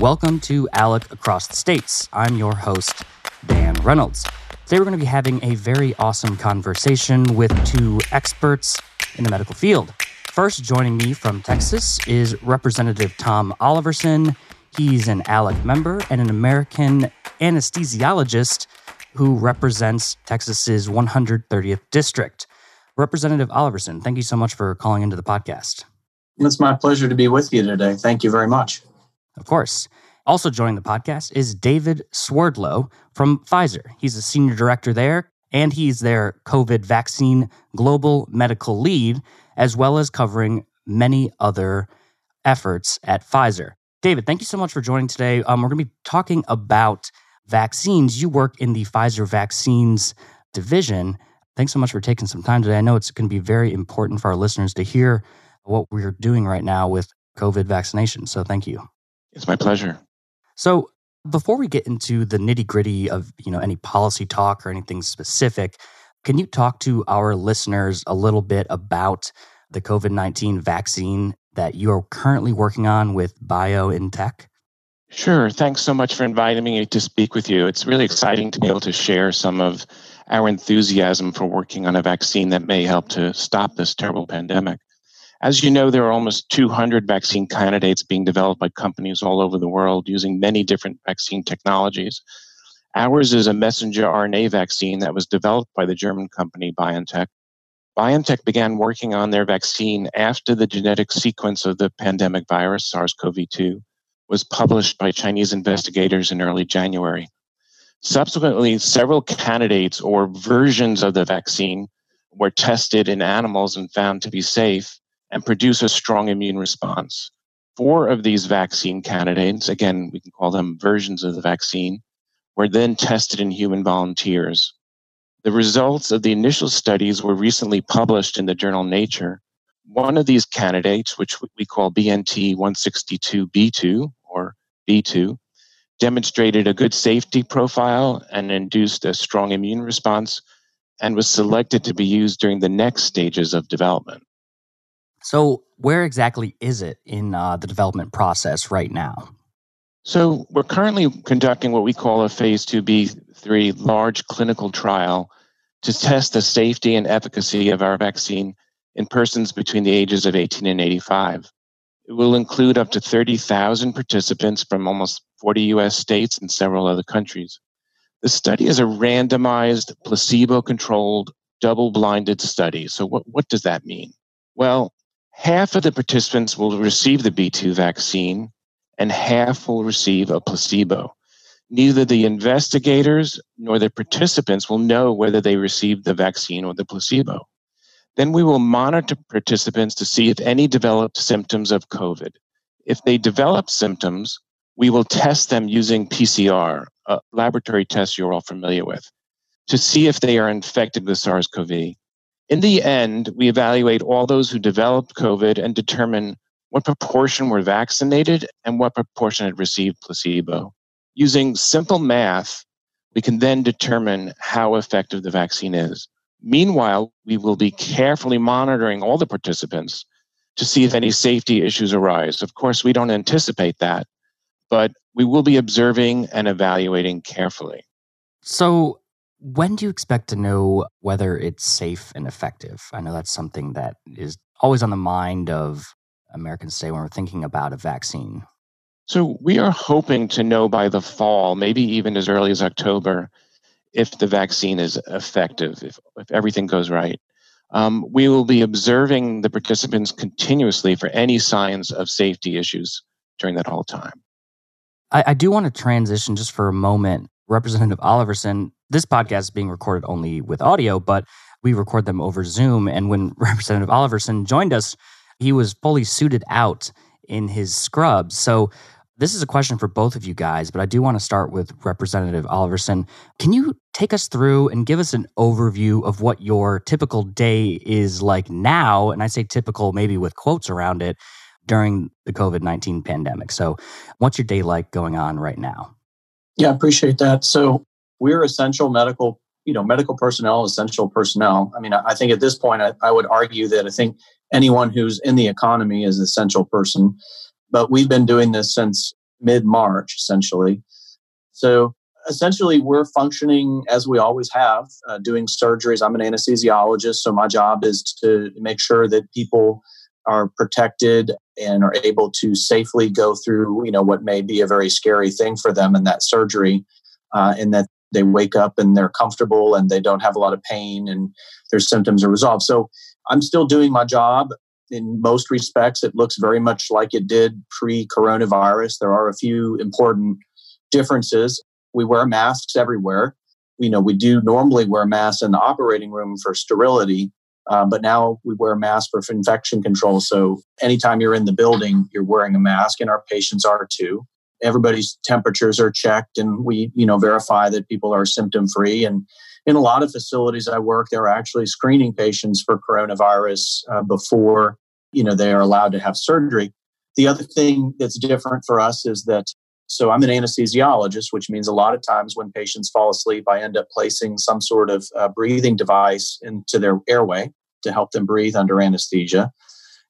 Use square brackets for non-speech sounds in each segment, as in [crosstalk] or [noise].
Welcome to ALEC Across the States. I'm your host, Dan Reynolds. Today we're going to be having a very awesome conversation with two experts in the medical field. First, joining me from Texas is Representative Tom Oliverson. He's an ALEC member and an American anesthesiologist who represents Texas's 130th district. Representative Oliverson, thank you so much for calling into the podcast. It's my pleasure to be with you today. Thank you very much. Of course. Also joining the podcast is David Swerdlow from Pfizer. He's a senior director there, and he's their COVID vaccine global medical lead, as well as covering many other efforts at Pfizer. David, thank you so much for joining today. Um, we're going to be talking about vaccines. You work in the Pfizer vaccines division. Thanks so much for taking some time today. I know it's going to be very important for our listeners to hear what we're doing right now with COVID vaccination. So thank you. It's my pleasure. So before we get into the nitty gritty of you know any policy talk or anything specific, can you talk to our listeners a little bit about the COVID nineteen vaccine that you are currently working on with BioNTech? Sure. Thanks so much for inviting me to speak with you. It's really exciting to be able to share some of our enthusiasm for working on a vaccine that may help to stop this terrible pandemic. As you know, there are almost 200 vaccine candidates being developed by companies all over the world using many different vaccine technologies. Ours is a messenger RNA vaccine that was developed by the German company BioNTech. BioNTech began working on their vaccine after the genetic sequence of the pandemic virus, SARS CoV 2, was published by Chinese investigators in early January. Subsequently, several candidates or versions of the vaccine were tested in animals and found to be safe and produce a strong immune response. Four of these vaccine candidates, again, we can call them versions of the vaccine, were then tested in human volunteers. The results of the initial studies were recently published in the journal Nature. One of these candidates, which we call BNT 162b2 or B2, demonstrated a good safety profile and induced a strong immune response and was selected to be used during the next stages of development. So, where exactly is it in uh, the development process right now? So, we're currently conducting what we call a phase 2b3 large clinical trial to test the safety and efficacy of our vaccine in persons between the ages of 18 and 85. It will include up to 30,000 participants from almost 40 US states and several other countries. The study is a randomized, placebo controlled, double blinded study. So, what, what does that mean? Well, half of the participants will receive the B2 vaccine and half will receive a placebo. Neither the investigators nor the participants will know whether they received the vaccine or the placebo. Then we will monitor participants to see if any developed symptoms of COVID. If they develop symptoms, we will test them using PCR, a laboratory test you're all familiar with, to see if they are infected with SARS CoV. In the end, we evaluate all those who developed COVID and determine what proportion were vaccinated and what proportion had received placebo. Using simple math, we can then determine how effective the vaccine is. Meanwhile, we will be carefully monitoring all the participants to see if any safety issues arise. Of course, we don't anticipate that, but we will be observing and evaluating carefully. So, when do you expect to know whether it's safe and effective? I know that's something that is always on the mind of Americans today when we're thinking about a vaccine. So, we are hoping to know by the fall, maybe even as early as October, if the vaccine is effective, if, if everything goes right. Um, we will be observing the participants continuously for any signs of safety issues during that whole time. I, I do want to transition just for a moment. Representative Oliverson, this podcast is being recorded only with audio, but we record them over Zoom. And when [laughs] Representative Oliverson joined us, he was fully suited out in his scrubs. So this is a question for both of you guys, but I do want to start with Representative Oliverson. Can you take us through and give us an overview of what your typical day is like now? And I say typical, maybe with quotes around it, during the COVID 19 pandemic. So, what's your day like going on right now? Yeah, I appreciate that. So, we're essential medical, you know, medical personnel, essential personnel. I mean, I think at this point, I, I would argue that I think anyone who's in the economy is essential person but we've been doing this since mid March, essentially. So essentially, we're functioning as we always have, uh, doing surgeries. I'm an anesthesiologist, so my job is to make sure that people are protected and are able to safely go through, you know, what may be a very scary thing for them in that surgery, uh, and that they wake up and they're comfortable and they don't have a lot of pain and their symptoms are resolved. So I'm still doing my job. In most respects, it looks very much like it did pre coronavirus. There are a few important differences. We wear masks everywhere. You know, we do normally wear masks in the operating room for sterility, uh, but now we wear masks for infection control. So anytime you're in the building, you're wearing a mask, and our patients are too. Everybody's temperatures are checked, and we, you know, verify that people are symptom free. And in a lot of facilities I work, they're actually screening patients for coronavirus uh, before, you know, they are allowed to have surgery. The other thing that's different for us is that so I'm an anesthesiologist, which means a lot of times when patients fall asleep, I end up placing some sort of uh, breathing device into their airway to help them breathe under anesthesia.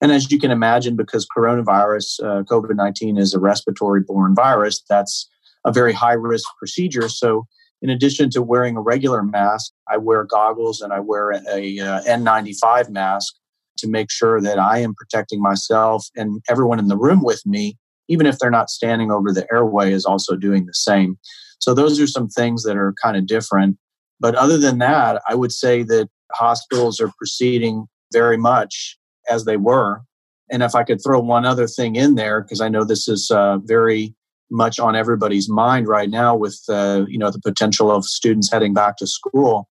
And as you can imagine, because coronavirus, uh, COVID 19 is a respiratory borne virus, that's a very high risk procedure. So, in addition to wearing a regular mask, I wear goggles and I wear a, uh, N95 mask to make sure that I am protecting myself and everyone in the room with me, even if they're not standing over the airway, is also doing the same. So, those are some things that are kind of different. But other than that, I would say that hospitals are proceeding very much as they were. And if I could throw one other thing in there, because I know this is uh, very much on everybody's mind right now with uh, you know the potential of students heading back to school.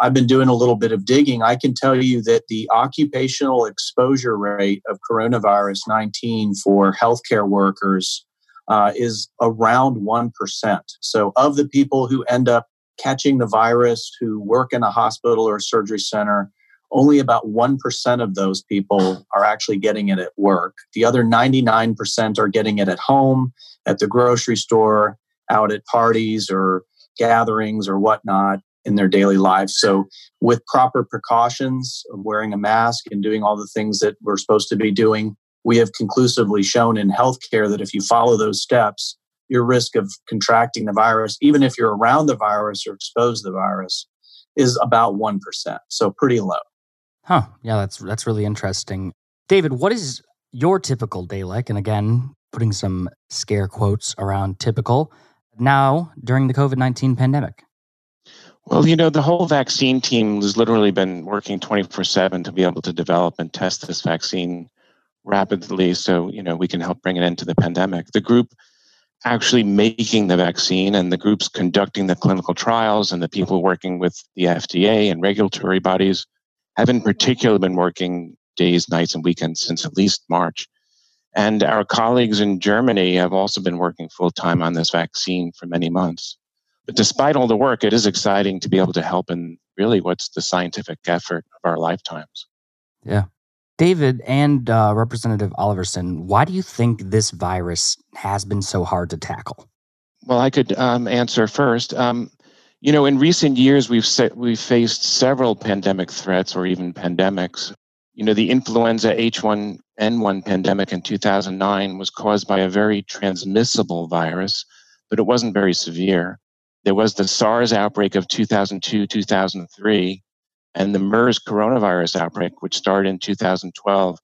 I've been doing a little bit of digging. I can tell you that the occupational exposure rate of coronavirus 19 for healthcare workers uh, is around 1%. So, of the people who end up catching the virus who work in a hospital or a surgery center, only about 1% of those people are actually getting it at work. The other 99% are getting it at home, at the grocery store, out at parties or gatherings or whatnot in their daily lives. So, with proper precautions of wearing a mask and doing all the things that we're supposed to be doing, we have conclusively shown in healthcare that if you follow those steps, your risk of contracting the virus, even if you're around the virus or exposed to the virus, is about 1%. So pretty low. Huh. Yeah, that's that's really interesting. David, what is your typical day like? And again, putting some scare quotes around typical now during the COVID 19 pandemic. Well, you know, the whole vaccine team has literally been working 24 7 to be able to develop and test this vaccine rapidly so, you know, we can help bring an end to the pandemic. The group actually making the vaccine and the groups conducting the clinical trials and the people working with the FDA and regulatory bodies have in particular been working days, nights, and weekends since at least March. And our colleagues in Germany have also been working full time on this vaccine for many months. But despite all the work, it is exciting to be able to help in really what's the scientific effort of our lifetimes. Yeah. David and uh, Representative Oliverson, why do you think this virus has been so hard to tackle? Well, I could um, answer first. Um, you know, in recent years, we've se- we've faced several pandemic threats or even pandemics. You know, the influenza H1N1 pandemic in 2009 was caused by a very transmissible virus, but it wasn't very severe. There was the SARS outbreak of 2002 2003, and the MERS coronavirus outbreak, which started in 2012,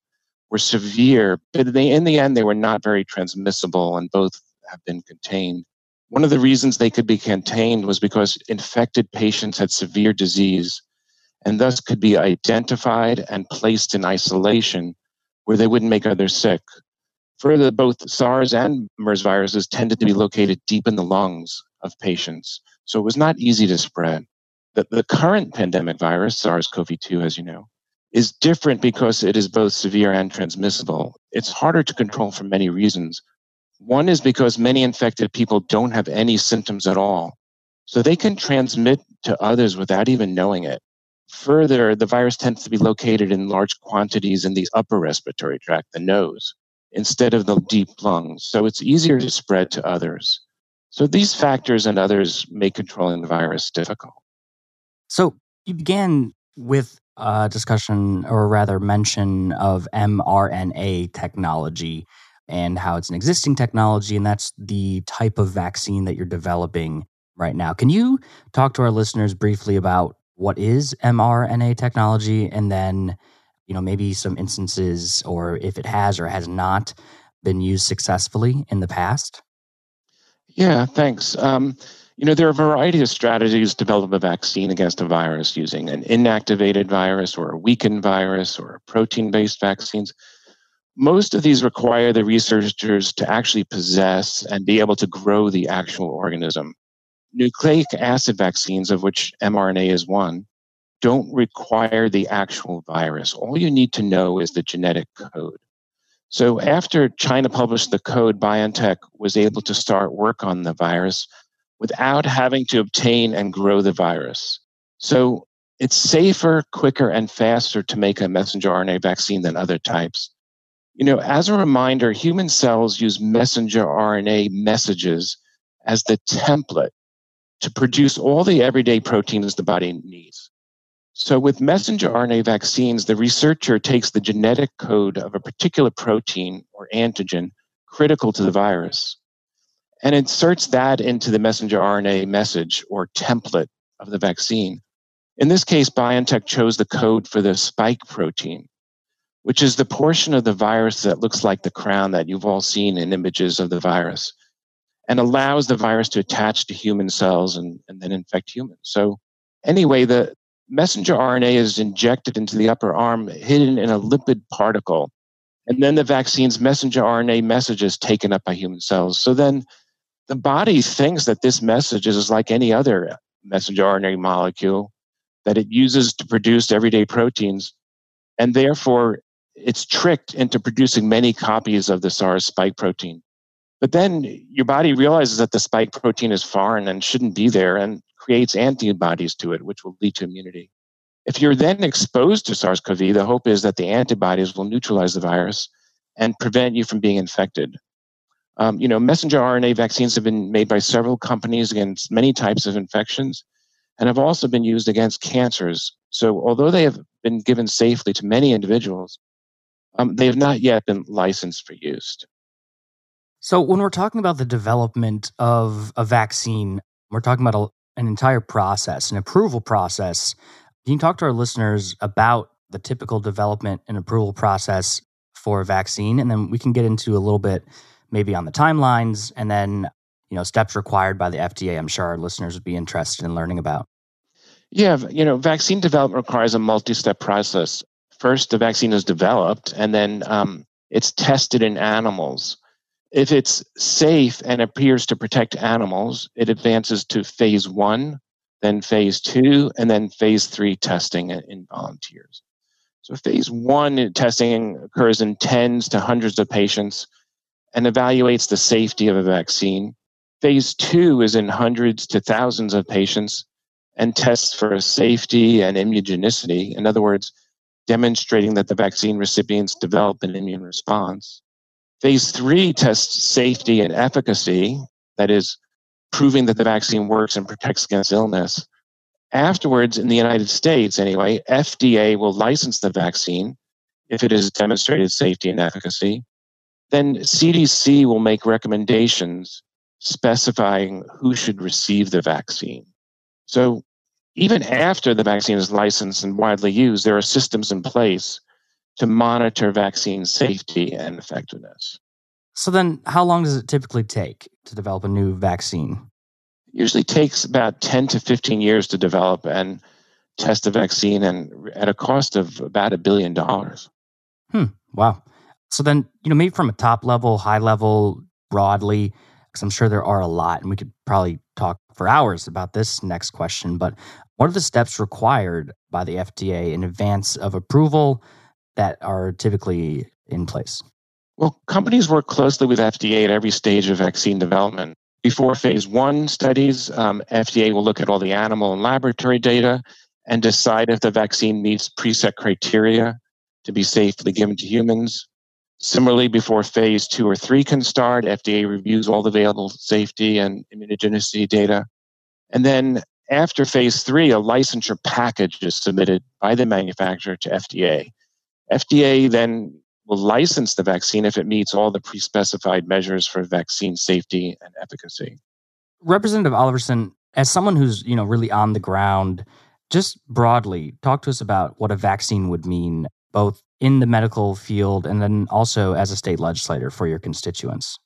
were severe, but in the end, they were not very transmissible, and both have been contained. One of the reasons they could be contained was because infected patients had severe disease and thus could be identified and placed in isolation where they wouldn't make others sick. Further, both SARS and MERS viruses tended to be located deep in the lungs of patients, so it was not easy to spread. The, the current pandemic virus, SARS CoV 2, as you know, is different because it is both severe and transmissible. It's harder to control for many reasons, one is because many infected people don't have any symptoms at all. So they can transmit to others without even knowing it. Further, the virus tends to be located in large quantities in the upper respiratory tract, the nose, instead of the deep lungs. So it's easier to spread to others. So these factors and others make controlling the virus difficult. So you began with a discussion, or rather mention, of mRNA technology. And how it's an existing technology, and that's the type of vaccine that you're developing right now. Can you talk to our listeners briefly about what is mRNA technology and then, you know, maybe some instances or if it has or has not been used successfully in the past? Yeah, thanks. Um, you know, there are a variety of strategies to develop a vaccine against a virus using an inactivated virus or a weakened virus or protein based vaccines. Most of these require the researchers to actually possess and be able to grow the actual organism. Nucleic acid vaccines, of which mRNA is one, don't require the actual virus. All you need to know is the genetic code. So after China published the code, BioNTech was able to start work on the virus without having to obtain and grow the virus. So it's safer, quicker, and faster to make a messenger RNA vaccine than other types. You know, as a reminder, human cells use messenger RNA messages as the template to produce all the everyday proteins the body needs. So, with messenger RNA vaccines, the researcher takes the genetic code of a particular protein or antigen critical to the virus and inserts that into the messenger RNA message or template of the vaccine. In this case, BioNTech chose the code for the spike protein, which is the portion of the virus that looks like the crown that you've all seen in images of the virus and allows the virus to attach to human cells and, and then infect humans. So, anyway, the messenger RNA is injected into the upper arm, hidden in a lipid particle. And then the vaccine's messenger RNA message is taken up by human cells. So then the body thinks that this message is like any other messenger RNA molecule that it uses to produce everyday proteins. And therefore, it's tricked into producing many copies of the SARS spike protein. But then your body realizes that the spike protein is foreign and shouldn't be there and creates antibodies to it, which will lead to immunity. If you're then exposed to SARS CoV, the hope is that the antibodies will neutralize the virus and prevent you from being infected. Um, you know, messenger RNA vaccines have been made by several companies against many types of infections and have also been used against cancers. So, although they have been given safely to many individuals, um, they have not yet been licensed for use. So, when we're talking about the development of a vaccine, we're talking about a, an entire process, an approval process. Can you talk to our listeners about the typical development and approval process for a vaccine? And then we can get into a little bit maybe on the timelines and then you know steps required by the FDA I'm sure our listeners would be interested in learning about. Yeah, you know, vaccine development requires a multi-step process. First, the vaccine is developed, and then um, it's tested in animals. If it's safe and appears to protect animals, it advances to phase one, then phase two, and then phase three testing in volunteers. So, phase one testing occurs in tens to hundreds of patients and evaluates the safety of a vaccine. Phase two is in hundreds to thousands of patients and tests for safety and immunogenicity. In other words, demonstrating that the vaccine recipients develop an immune response. Phase three tests safety and efficacy, that is, proving that the vaccine works and protects against illness. Afterwards, in the United States anyway, FDA will license the vaccine if it has demonstrated safety and efficacy then CDC will make recommendations specifying who should receive the vaccine. So even after the vaccine is licensed and widely used, there are systems in place to monitor vaccine safety and effectiveness. So then how long does it typically take to develop a new vaccine? Usually takes about 10 to 15 years to develop and test a vaccine and at a cost of about a billion dollars. Hmm. Wow. So then, you know, maybe from a top level, high level, broadly, because I'm sure there are a lot, and we could probably talk for hours about this next question. But what are the steps required by the FDA in advance of approval that are typically in place? Well, companies work closely with FDA at every stage of vaccine development. Before phase one studies, um, FDA will look at all the animal and laboratory data and decide if the vaccine meets preset criteria to be safely given to humans. Similarly, before phase two or three can start, FDA reviews all the available safety and immunogenicity data. And then after phase three, a licensure package is submitted by the manufacturer to FDA. FDA then will license the vaccine if it meets all the pre specified measures for vaccine safety and efficacy. Representative Oliverson, as someone who's you know really on the ground, just broadly talk to us about what a vaccine would mean, both in the medical field and then also as a state legislator for your constituents.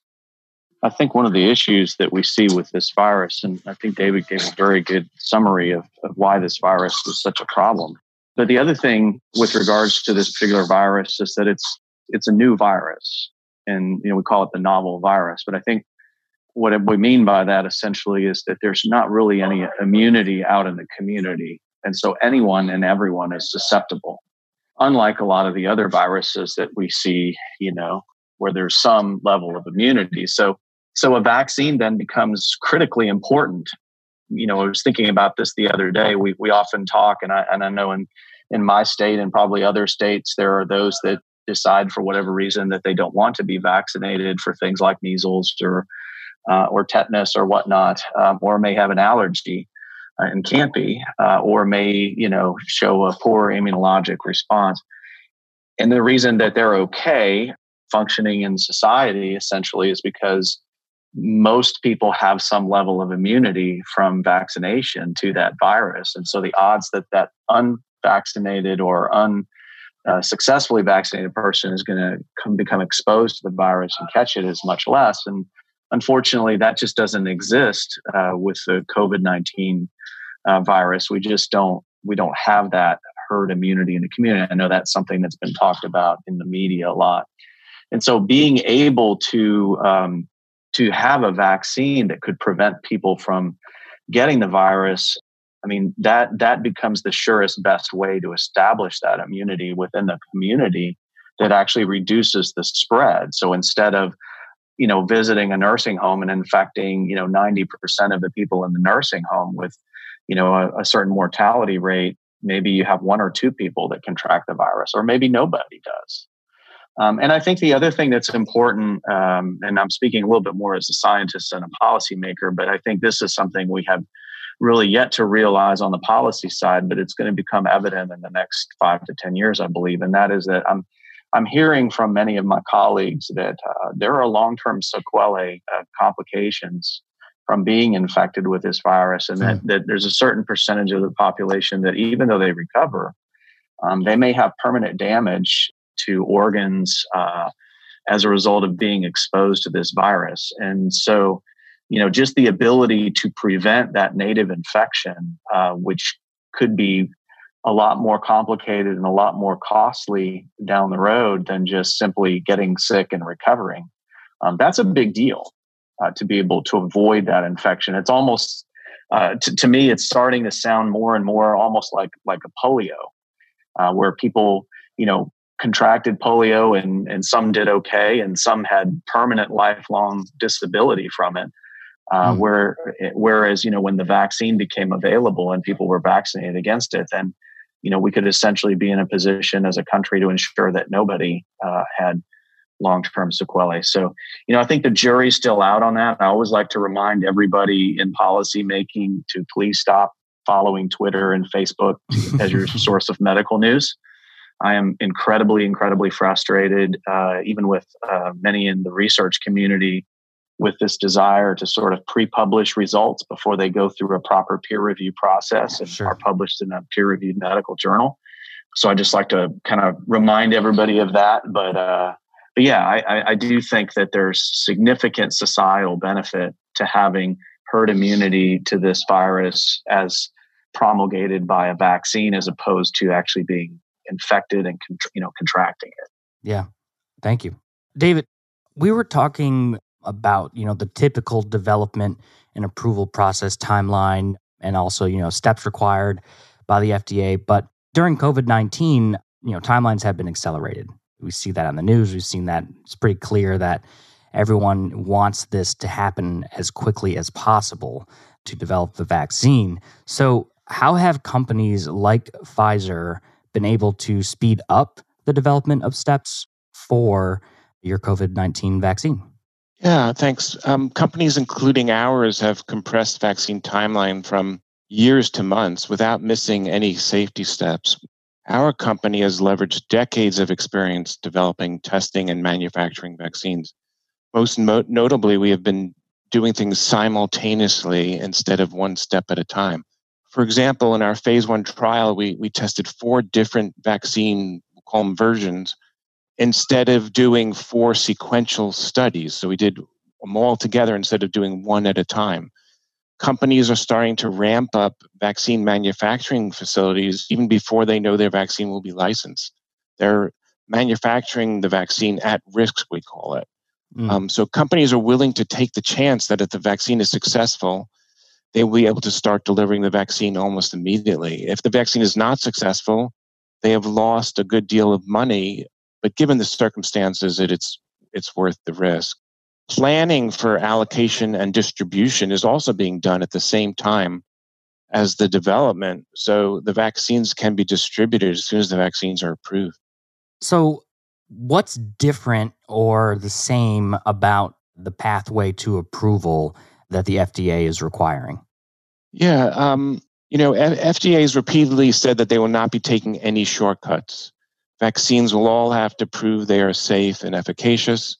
I think one of the issues that we see with this virus, and I think David gave a very good summary of, of why this virus is such a problem. But the other thing with regards to this particular virus is that it's it's a new virus, and you know we call it the novel virus. But I think what we mean by that essentially is that there's not really any immunity out in the community, and so anyone and everyone is susceptible. Unlike a lot of the other viruses that we see, you know, where there's some level of immunity. So so a vaccine then becomes critically important. You know, I was thinking about this the other day. We we often talk, and I and I know in in my state and probably other states, there are those that decide for whatever reason that they don't want to be vaccinated for things like measles or uh, or tetanus or whatnot, um, or may have an allergy uh, and can't be, uh, or may you know show a poor immunologic response. And the reason that they're okay functioning in society essentially is because most people have some level of immunity from vaccination to that virus. And so the odds that that unvaccinated or unsuccessfully uh, vaccinated person is going to become exposed to the virus and catch it is much less. And unfortunately, that just doesn't exist uh, with the COVID 19 uh, virus. We just don't. We don't have that herd immunity in the community. I know that's something that's been talked about in the media a lot. And so being able to um, to have a vaccine that could prevent people from getting the virus i mean that that becomes the surest best way to establish that immunity within the community that actually reduces the spread so instead of you know visiting a nursing home and infecting you know 90% of the people in the nursing home with you know a, a certain mortality rate maybe you have one or two people that contract the virus or maybe nobody does um, and I think the other thing that's important, um, and I'm speaking a little bit more as a scientist and a policymaker, but I think this is something we have really yet to realize on the policy side, but it's going to become evident in the next five to 10 years, I believe. And that is that I'm, I'm hearing from many of my colleagues that uh, there are long term sequelae, uh, complications from being infected with this virus, and that, hmm. that there's a certain percentage of the population that even though they recover, um, they may have permanent damage to organs uh, as a result of being exposed to this virus. And so, you know, just the ability to prevent that native infection, uh, which could be a lot more complicated and a lot more costly down the road than just simply getting sick and recovering. Um, that's a big deal uh, to be able to avoid that infection. It's almost, uh, to, to, me, it's starting to sound more and more almost like like a polio, uh, where people, you know, contracted polio and, and some did okay and some had permanent lifelong disability from it uh, mm. where whereas you know when the vaccine became available and people were vaccinated against it then you know we could essentially be in a position as a country to ensure that nobody uh, had long-term sequelae. So you know i think the jury's still out on that. I always like to remind everybody in policymaking to please stop following twitter and facebook [laughs] as your source of medical news. I am incredibly, incredibly frustrated, uh, even with uh, many in the research community, with this desire to sort of pre publish results before they go through a proper peer review process and sure. are published in a peer reviewed medical journal. So I just like to kind of remind everybody of that. But, uh, but yeah, I, I do think that there's significant societal benefit to having herd immunity to this virus as promulgated by a vaccine as opposed to actually being infected and you know contracting it. Yeah, thank you, David. We were talking about you know the typical development and approval process timeline, and also you know steps required by the FDA. But during COVID nineteen, you know timelines have been accelerated. We see that on the news. We've seen that it's pretty clear that everyone wants this to happen as quickly as possible to develop the vaccine. So, how have companies like Pfizer been able to speed up the development of steps for your COVID 19 vaccine? Yeah, thanks. Um, companies, including ours, have compressed vaccine timeline from years to months without missing any safety steps. Our company has leveraged decades of experience developing, testing, and manufacturing vaccines. Most mo- notably, we have been doing things simultaneously instead of one step at a time. For example, in our phase one trial, we, we tested four different vaccine, them versions, instead of doing four sequential studies. So we did them all together instead of doing one at a time. Companies are starting to ramp up vaccine manufacturing facilities even before they know their vaccine will be licensed. They're manufacturing the vaccine at risk, we call it. Mm. Um, so companies are willing to take the chance that if the vaccine is successful, they will be able to start delivering the vaccine almost immediately. If the vaccine is not successful, they have lost a good deal of money, but given the circumstances, it, it's it's worth the risk. Planning for allocation and distribution is also being done at the same time as the development, so the vaccines can be distributed as soon as the vaccines are approved. So, what's different or the same about the pathway to approval that the FDA is requiring? Yeah, um, you know, F- FDA has repeatedly said that they will not be taking any shortcuts. Vaccines will all have to prove they are safe and efficacious.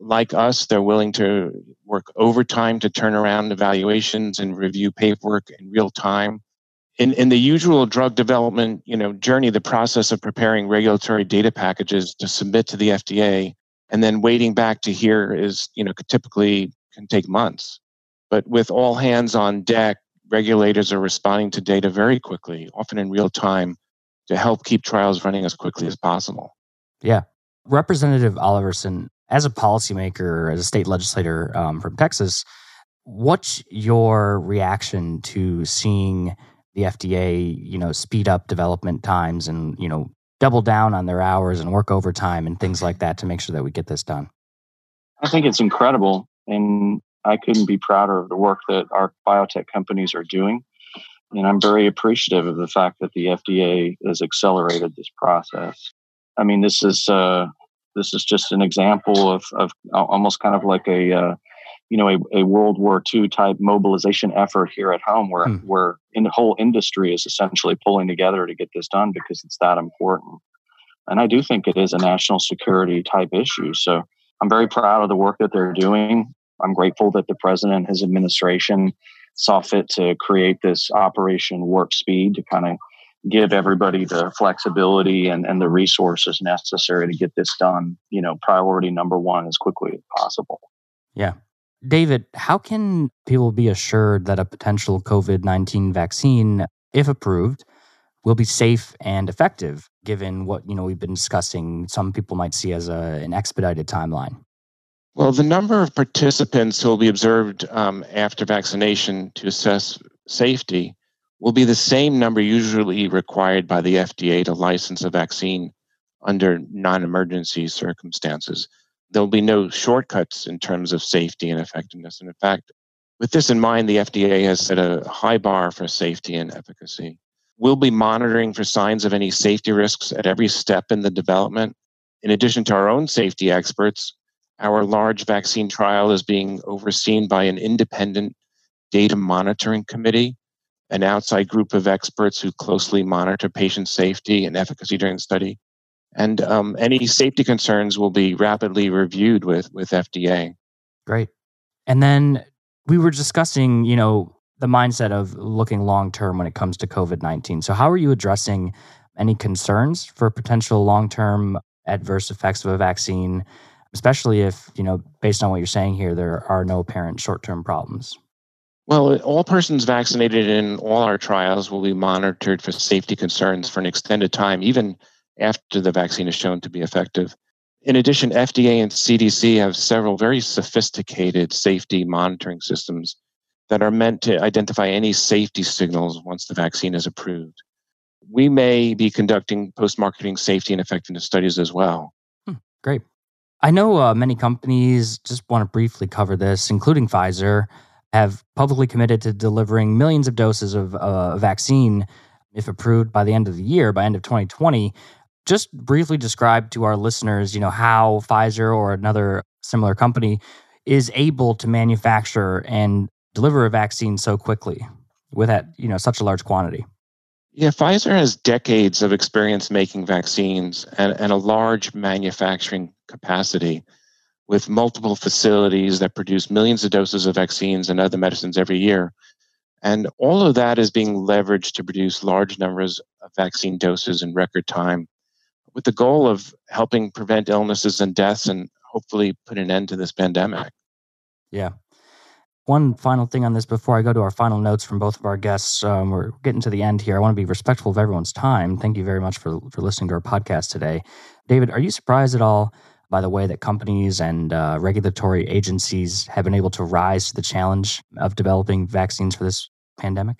Like us, they're willing to work overtime to turn around evaluations and review paperwork in real time in, in the usual drug development you know journey the process of preparing regulatory data packages to submit to the fda and then waiting back to hear is you know typically can take months but with all hands on deck regulators are responding to data very quickly often in real time to help keep trials running as quickly as possible yeah representative oliverson as a policymaker as a state legislator um, from texas what's your reaction to seeing the FDA, you know, speed up development times and, you know, double down on their hours and work overtime and things like that to make sure that we get this done? I think it's incredible. And I couldn't be prouder of the work that our biotech companies are doing. And I'm very appreciative of the fact that the FDA has accelerated this process. I mean, this is uh, this is just an example of, of almost kind of like a uh, you know a, a World War II type mobilization effort here at home, where hmm. where in the whole industry is essentially pulling together to get this done because it's that important. And I do think it is a national security type issue. So I'm very proud of the work that they're doing. I'm grateful that the president and his administration saw fit to create this Operation Warp Speed to kind of give everybody the flexibility and, and the resources necessary to get this done, you know, priority number one as quickly as possible. Yeah. David, how can people be assured that a potential COVID 19 vaccine, if approved, will be safe and effective given what you know we've been discussing some people might see as a, an expedited timeline well the number of participants who will be observed um, after vaccination to assess safety will be the same number usually required by the fda to license a vaccine under non-emergency circumstances there'll be no shortcuts in terms of safety and effectiveness. And in fact, with this in mind, the FDA has set a high bar for safety and efficacy. We'll be monitoring for signs of any safety risks at every step in the development. In addition to our own safety experts, our large vaccine trial is being overseen by an independent data monitoring committee, an outside group of experts who closely monitor patient safety and efficacy during the study and um, any safety concerns will be rapidly reviewed with with FDA. Great. And then we were discussing, you know, the mindset of looking long term when it comes to COVID nineteen. So, how are you addressing any concerns for potential long term adverse effects of a vaccine, especially if you know, based on what you're saying here, there are no apparent short term problems? Well, all persons vaccinated in all our trials will be monitored for safety concerns for an extended time, even after the vaccine is shown to be effective. In addition, FDA and CDC have several very sophisticated safety monitoring systems that are meant to identify any safety signals once the vaccine is approved. We may be conducting post marketing safety and effectiveness studies as well. Hmm, great. I know uh, many companies, just want to briefly cover this, including Pfizer, have publicly committed to delivering millions of doses of uh, vaccine if approved by the end of the year, by end of 2020 just briefly describe to our listeners, you know, how Pfizer or another similar company is able to manufacture and deliver a vaccine so quickly with that, you know, such a large quantity. Yeah, Pfizer has decades of experience making vaccines and, and a large manufacturing capacity with multiple facilities that produce millions of doses of vaccines and other medicines every year. And all of that is being leveraged to produce large numbers of vaccine doses in record time with the goal of helping prevent illnesses and deaths and hopefully put an end to this pandemic. Yeah. One final thing on this before I go to our final notes from both of our guests. Um, we're getting to the end here. I want to be respectful of everyone's time. Thank you very much for, for listening to our podcast today. David, are you surprised at all by the way that companies and uh, regulatory agencies have been able to rise to the challenge of developing vaccines for this pandemic?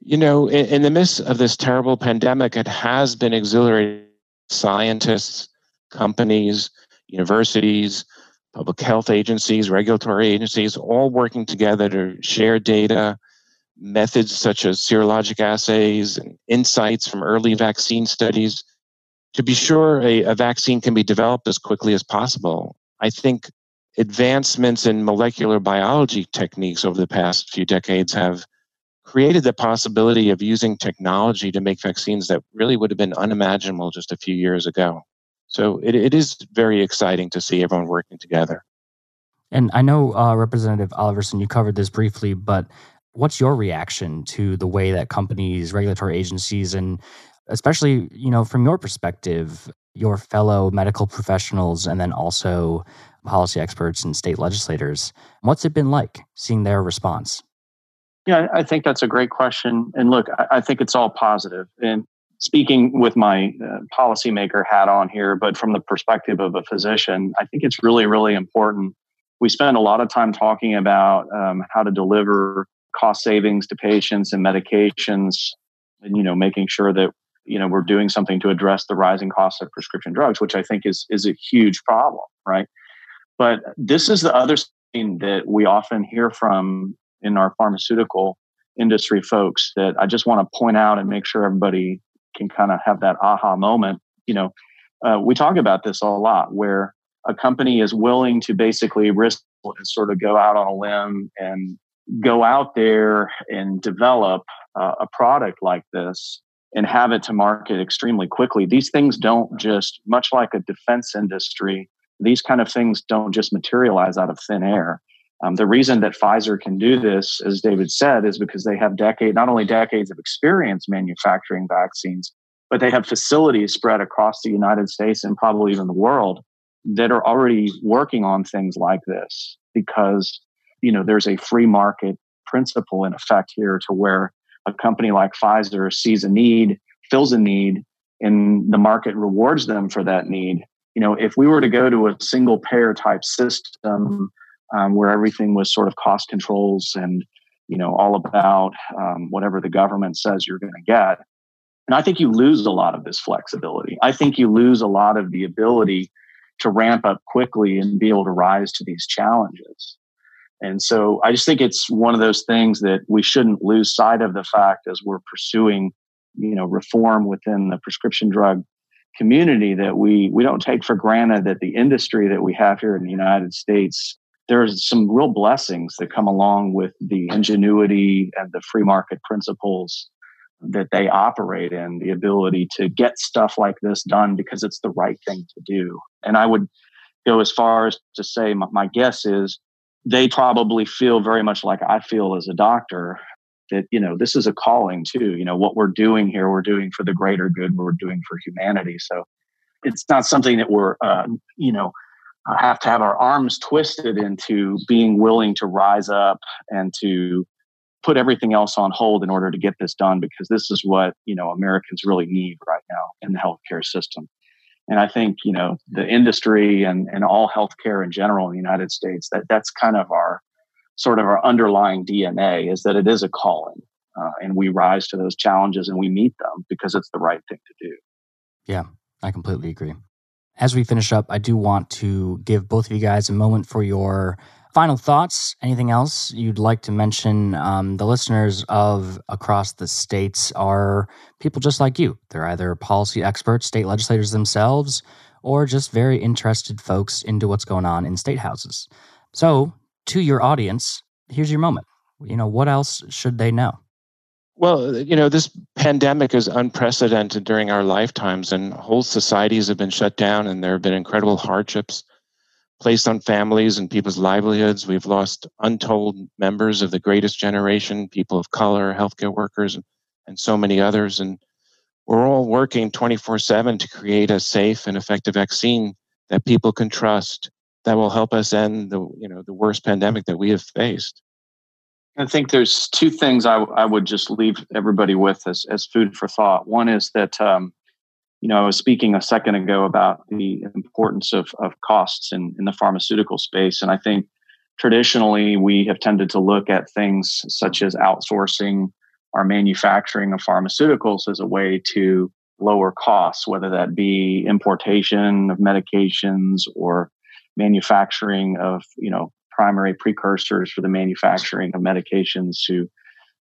You know, in, in the midst of this terrible pandemic, it has been exhilarating. Scientists, companies, universities, public health agencies, regulatory agencies, all working together to share data, methods such as serologic assays and insights from early vaccine studies to be sure a, a vaccine can be developed as quickly as possible. I think advancements in molecular biology techniques over the past few decades have created the possibility of using technology to make vaccines that really would have been unimaginable just a few years ago. So it, it is very exciting to see everyone working together. And I know, uh, Representative Oliverson, you covered this briefly, but what's your reaction to the way that companies, regulatory agencies, and especially, you know, from your perspective, your fellow medical professionals, and then also policy experts and state legislators, what's it been like seeing their response? Yeah, I think that's a great question. And look, I think it's all positive. And speaking with my uh, policymaker hat on here, but from the perspective of a physician, I think it's really, really important. We spend a lot of time talking about um, how to deliver cost savings to patients and medications, and you know, making sure that you know we're doing something to address the rising costs of prescription drugs, which I think is is a huge problem, right? But this is the other thing that we often hear from in our pharmaceutical industry folks that I just want to point out and make sure everybody can kind of have that aha moment. You know, uh, we talk about this a lot where a company is willing to basically risk and sort of go out on a limb and go out there and develop uh, a product like this and have it to market extremely quickly. These things don't just, much like a defense industry, these kind of things don't just materialize out of thin air. Um, the reason that Pfizer can do this, as David said, is because they have decade, not only decades of experience manufacturing vaccines, but they have facilities spread across the United States and probably even the world that are already working on things like this because you know there's a free market principle in effect here to where a company like Pfizer sees a need, fills a need, and the market rewards them for that need. You know, if we were to go to a single payer type system um, where everything was sort of cost controls and you know all about um, whatever the government says you're going to get and i think you lose a lot of this flexibility i think you lose a lot of the ability to ramp up quickly and be able to rise to these challenges and so i just think it's one of those things that we shouldn't lose sight of the fact as we're pursuing you know reform within the prescription drug community that we we don't take for granted that the industry that we have here in the united states there's some real blessings that come along with the ingenuity and the free market principles that they operate in, the ability to get stuff like this done because it's the right thing to do. And I would go as far as to say, my, my guess is they probably feel very much like I feel as a doctor that, you know, this is a calling too. You know, what we're doing here, we're doing for the greater good, we're doing for humanity. So it's not something that we're, uh, you know, uh, have to have our arms twisted into being willing to rise up and to put everything else on hold in order to get this done because this is what you know Americans really need right now in the healthcare system. And I think you know the industry and and all healthcare in general in the United States that that's kind of our sort of our underlying DNA is that it is a calling, uh, and we rise to those challenges and we meet them because it's the right thing to do. Yeah, I completely agree. As we finish up, I do want to give both of you guys a moment for your final thoughts. Anything else you'd like to mention? Um, the listeners of across the states are people just like you. They're either policy experts, state legislators themselves, or just very interested folks into what's going on in state houses. So, to your audience, here's your moment. You know, what else should they know? Well, you know, this pandemic is unprecedented during our lifetimes, and whole societies have been shut down, and there have been incredible hardships placed on families and people's livelihoods. We've lost untold members of the greatest generation, people of color, healthcare workers, and so many others. And we're all working 24 7 to create a safe and effective vaccine that people can trust that will help us end the you know the worst pandemic that we have faced. I think there's two things I, I would just leave everybody with as, as food for thought. One is that um, you know I was speaking a second ago about the importance of, of costs in, in the pharmaceutical space, and I think traditionally we have tended to look at things such as outsourcing our manufacturing of pharmaceuticals as a way to lower costs, whether that be importation of medications or manufacturing of you know primary precursors for the manufacturing of medications to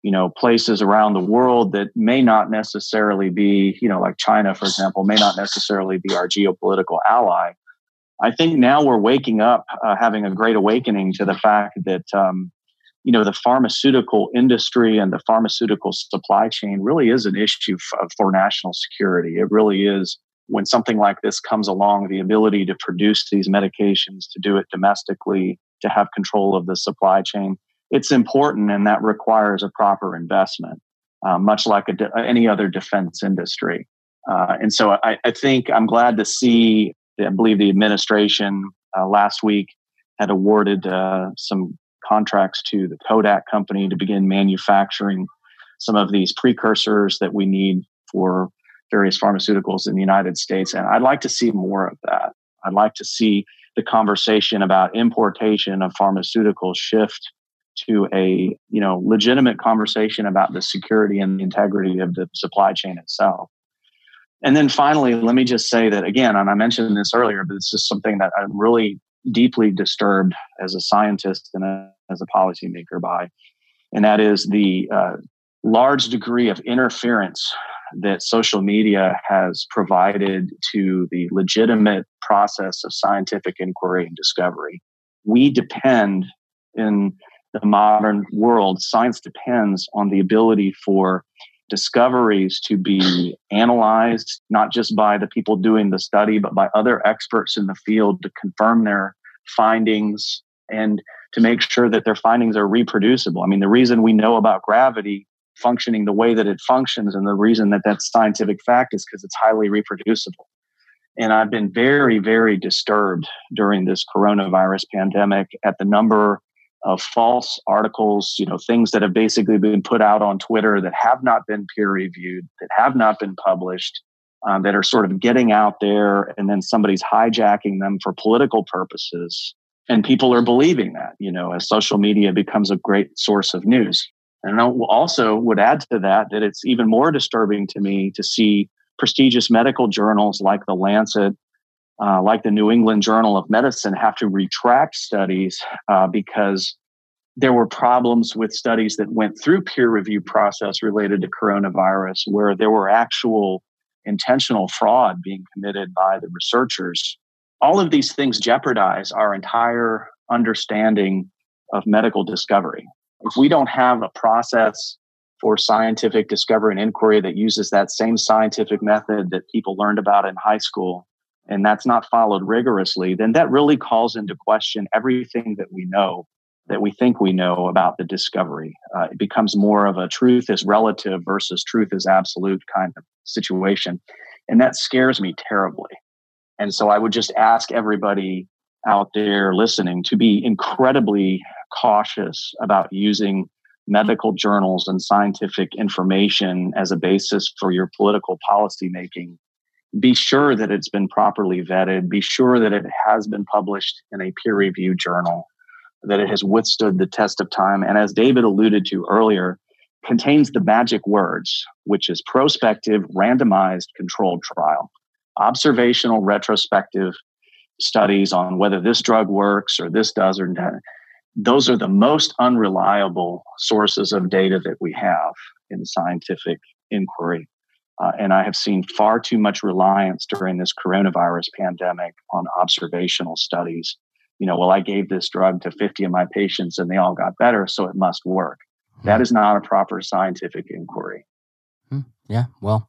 you know places around the world that may not necessarily be you know like china for example may not necessarily be our geopolitical ally. I think now we're waking up uh, having a great awakening to the fact that um, you know the pharmaceutical industry and the pharmaceutical supply chain really is an issue f- for national security. It really is when something like this comes along the ability to produce these medications to do it domestically to have control of the supply chain it's important and that requires a proper investment uh, much like de- any other defense industry uh, and so I, I, think i'm glad to see i believe the administration uh, last week had awarded uh, some contracts to the Kodak company to begin manufacturing some of these precursors that we need for various pharmaceuticals in the United States. And I'd like to see more of that. I'd like to see the conversation about importation of pharmaceuticals shift to a you know legitimate conversation about the security and the integrity of the supply chain itself. And then finally, let me just say that again, and I mentioned this earlier, but it's just something that I'm really deeply disturbed as a scientist and a, as a policymaker by, and that is the uh, large degree of interference that social media has provided to the legitimate process of scientific inquiry and discovery. We depend in the modern world, science depends on the ability for discoveries to be analyzed, not just by the people doing the study, but by other experts in the field to confirm their findings and to make sure that their findings are reproducible. I mean, the reason we know about gravity functioning the way that it functions and the reason that that's scientific fact is because it's highly reproducible. And I've been very, very disturbed during this coronavirus pandemic at the number of false articles, you know, things that have basically been put out on Twitter that have not been peer reviewed, that have not been published, um, that are sort of getting out there, and then somebody's hijacking them for political purposes. And people are believing that, you know, as social media becomes a great source of news. And I also would add to that that it's even more disturbing to me to see prestigious medical journals like the Lancet uh, like the New England Journal of Medicine, have to retract studies uh, because there were problems with studies that went through peer review process related to coronavirus, where there were actual intentional fraud being committed by the researchers. All of these things jeopardize our entire understanding of medical discovery. If we don't have a process for scientific discovery and inquiry that uses that same scientific method that people learned about in high school, and that's not followed rigorously, then that really calls into question everything that we know, that we think we know about the discovery. Uh, it becomes more of a truth is relative versus truth is absolute kind of situation. And that scares me terribly. And so I would just ask everybody out there listening to be incredibly cautious about using medical journals and scientific information as a basis for your political policy making be sure that it's been properly vetted, be sure that it has been published in a peer reviewed journal, that it has withstood the test of time. And as David alluded to earlier, contains the magic words, which is prospective, randomized, controlled trial, observational, retrospective studies on whether this drug works or this does or doesn't. Those are the most unreliable sources of data that we have in scientific inquiry. Uh, and I have seen far too much reliance during this coronavirus pandemic on observational studies. You know, well, I gave this drug to 50 of my patients and they all got better, so it must work. That is not a proper scientific inquiry. Hmm. Yeah. Well,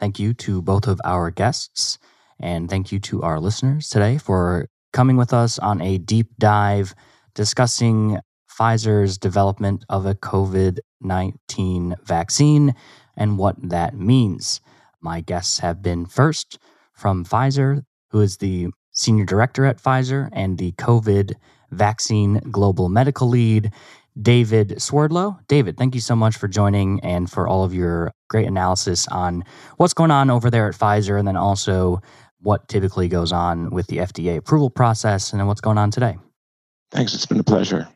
thank you to both of our guests. And thank you to our listeners today for coming with us on a deep dive discussing Pfizer's development of a COVID 19 vaccine and what that means. My guests have been first from Pfizer, who is the senior director at Pfizer and the COVID vaccine global medical lead, David Swerdlow. David, thank you so much for joining and for all of your great analysis on what's going on over there at Pfizer and then also what typically goes on with the FDA approval process and then what's going on today. Thanks. It's been a pleasure.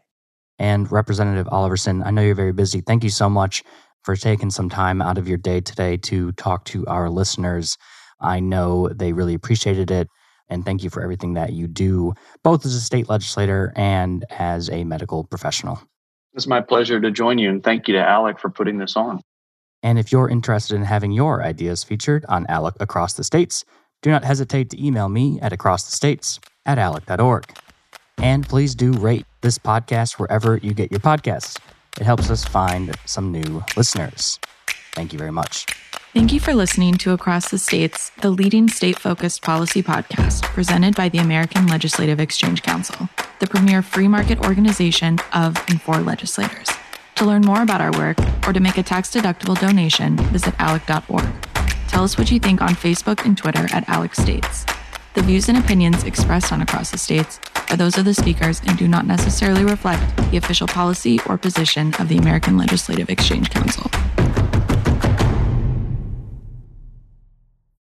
And Representative Oliverson, I know you're very busy. Thank you so much for taking some time out of your day today to talk to our listeners. I know they really appreciated it. And thank you for everything that you do, both as a state legislator and as a medical professional. It's my pleasure to join you. And thank you to Alec for putting this on. And if you're interested in having your ideas featured on ALEC Across the States, do not hesitate to email me at acrossthestates at alec.org. And please do rate this podcast wherever you get your podcasts. It helps us find some new listeners. Thank you very much. Thank you for listening to Across the States, the leading state focused policy podcast presented by the American Legislative Exchange Council, the premier free market organization of and for legislators. To learn more about our work or to make a tax deductible donation, visit alec.org. Tell us what you think on Facebook and Twitter at Alec States. The views and opinions expressed on Across the States are those of the speakers and do not necessarily reflect the official policy or position of the American Legislative Exchange Council.